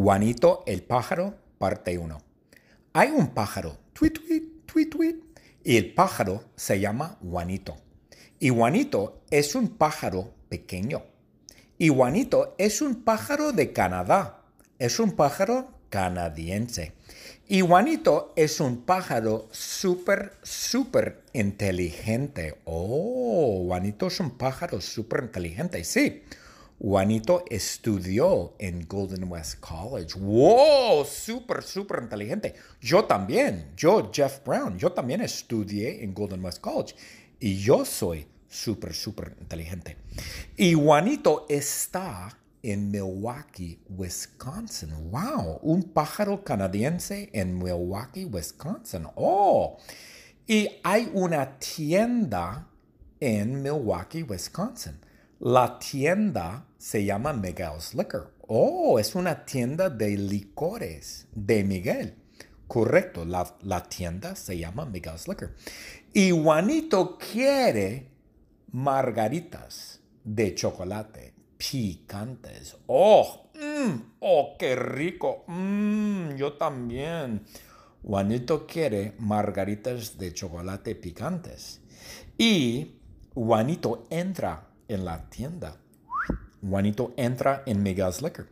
Juanito el pájaro, parte 1. Hay un pájaro, tweet, tweet, tweet, tweet, y el pájaro se llama Juanito. Y Juanito es un pájaro pequeño. Y Juanito es un pájaro de Canadá. Es un pájaro canadiense. Y Juanito es un pájaro súper, súper inteligente. Oh, Juanito es un pájaro súper inteligente. Sí, Juanito estudió en Golden West College. ¡Wow! Súper, súper inteligente. Yo también, yo, Jeff Brown, yo también estudié en Golden West College. Y yo soy súper, súper inteligente. Y Juanito está en Milwaukee, Wisconsin. ¡Wow! Un pájaro canadiense en Milwaukee, Wisconsin. ¡Oh! Y hay una tienda en Milwaukee, Wisconsin. La tienda se llama Miguel's Liquor. Oh, es una tienda de licores de Miguel. Correcto, la, tienda se llama Miguel's Liquor. Y Juanito quiere margaritas de chocolate picantes. ¡Oh! Mm, ¡Oh, qué rico! Mm, yo también. Juanito quiere margaritas de chocolate picantes. Y Juanito entra en la tienda. Juanito entra en Miguel's Liquor.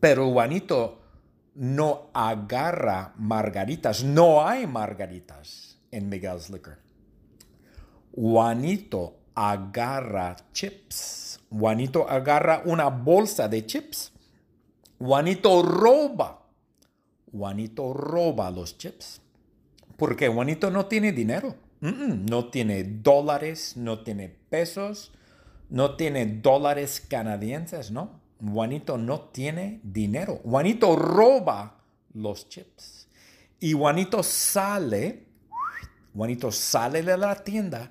Pero Juanito no agarra margaritas. No hay margaritas en Miguel's Liquor. Juanito agarra chips. Juanito agarra una bolsa de chips. Juanito roba. Juanito roba los chips. Porque Juanito no tiene dinero. no tiene dólares, no tiene pesos, no tiene dólares canadienses, ¿no? Juanito no tiene dinero. Juanito roba los chips. Y Juanito sale, Juanito sale de la tienda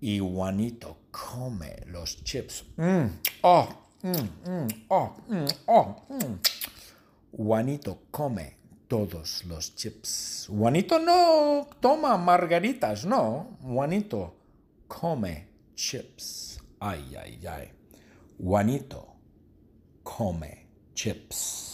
y Juanito come los chips. Mm, oh, mm, mm, oh, oh, Juanito come todos los chips. Juanito no toma margaritas, no. Juanito come chips. Ay, ay, ay. Juanito come chips.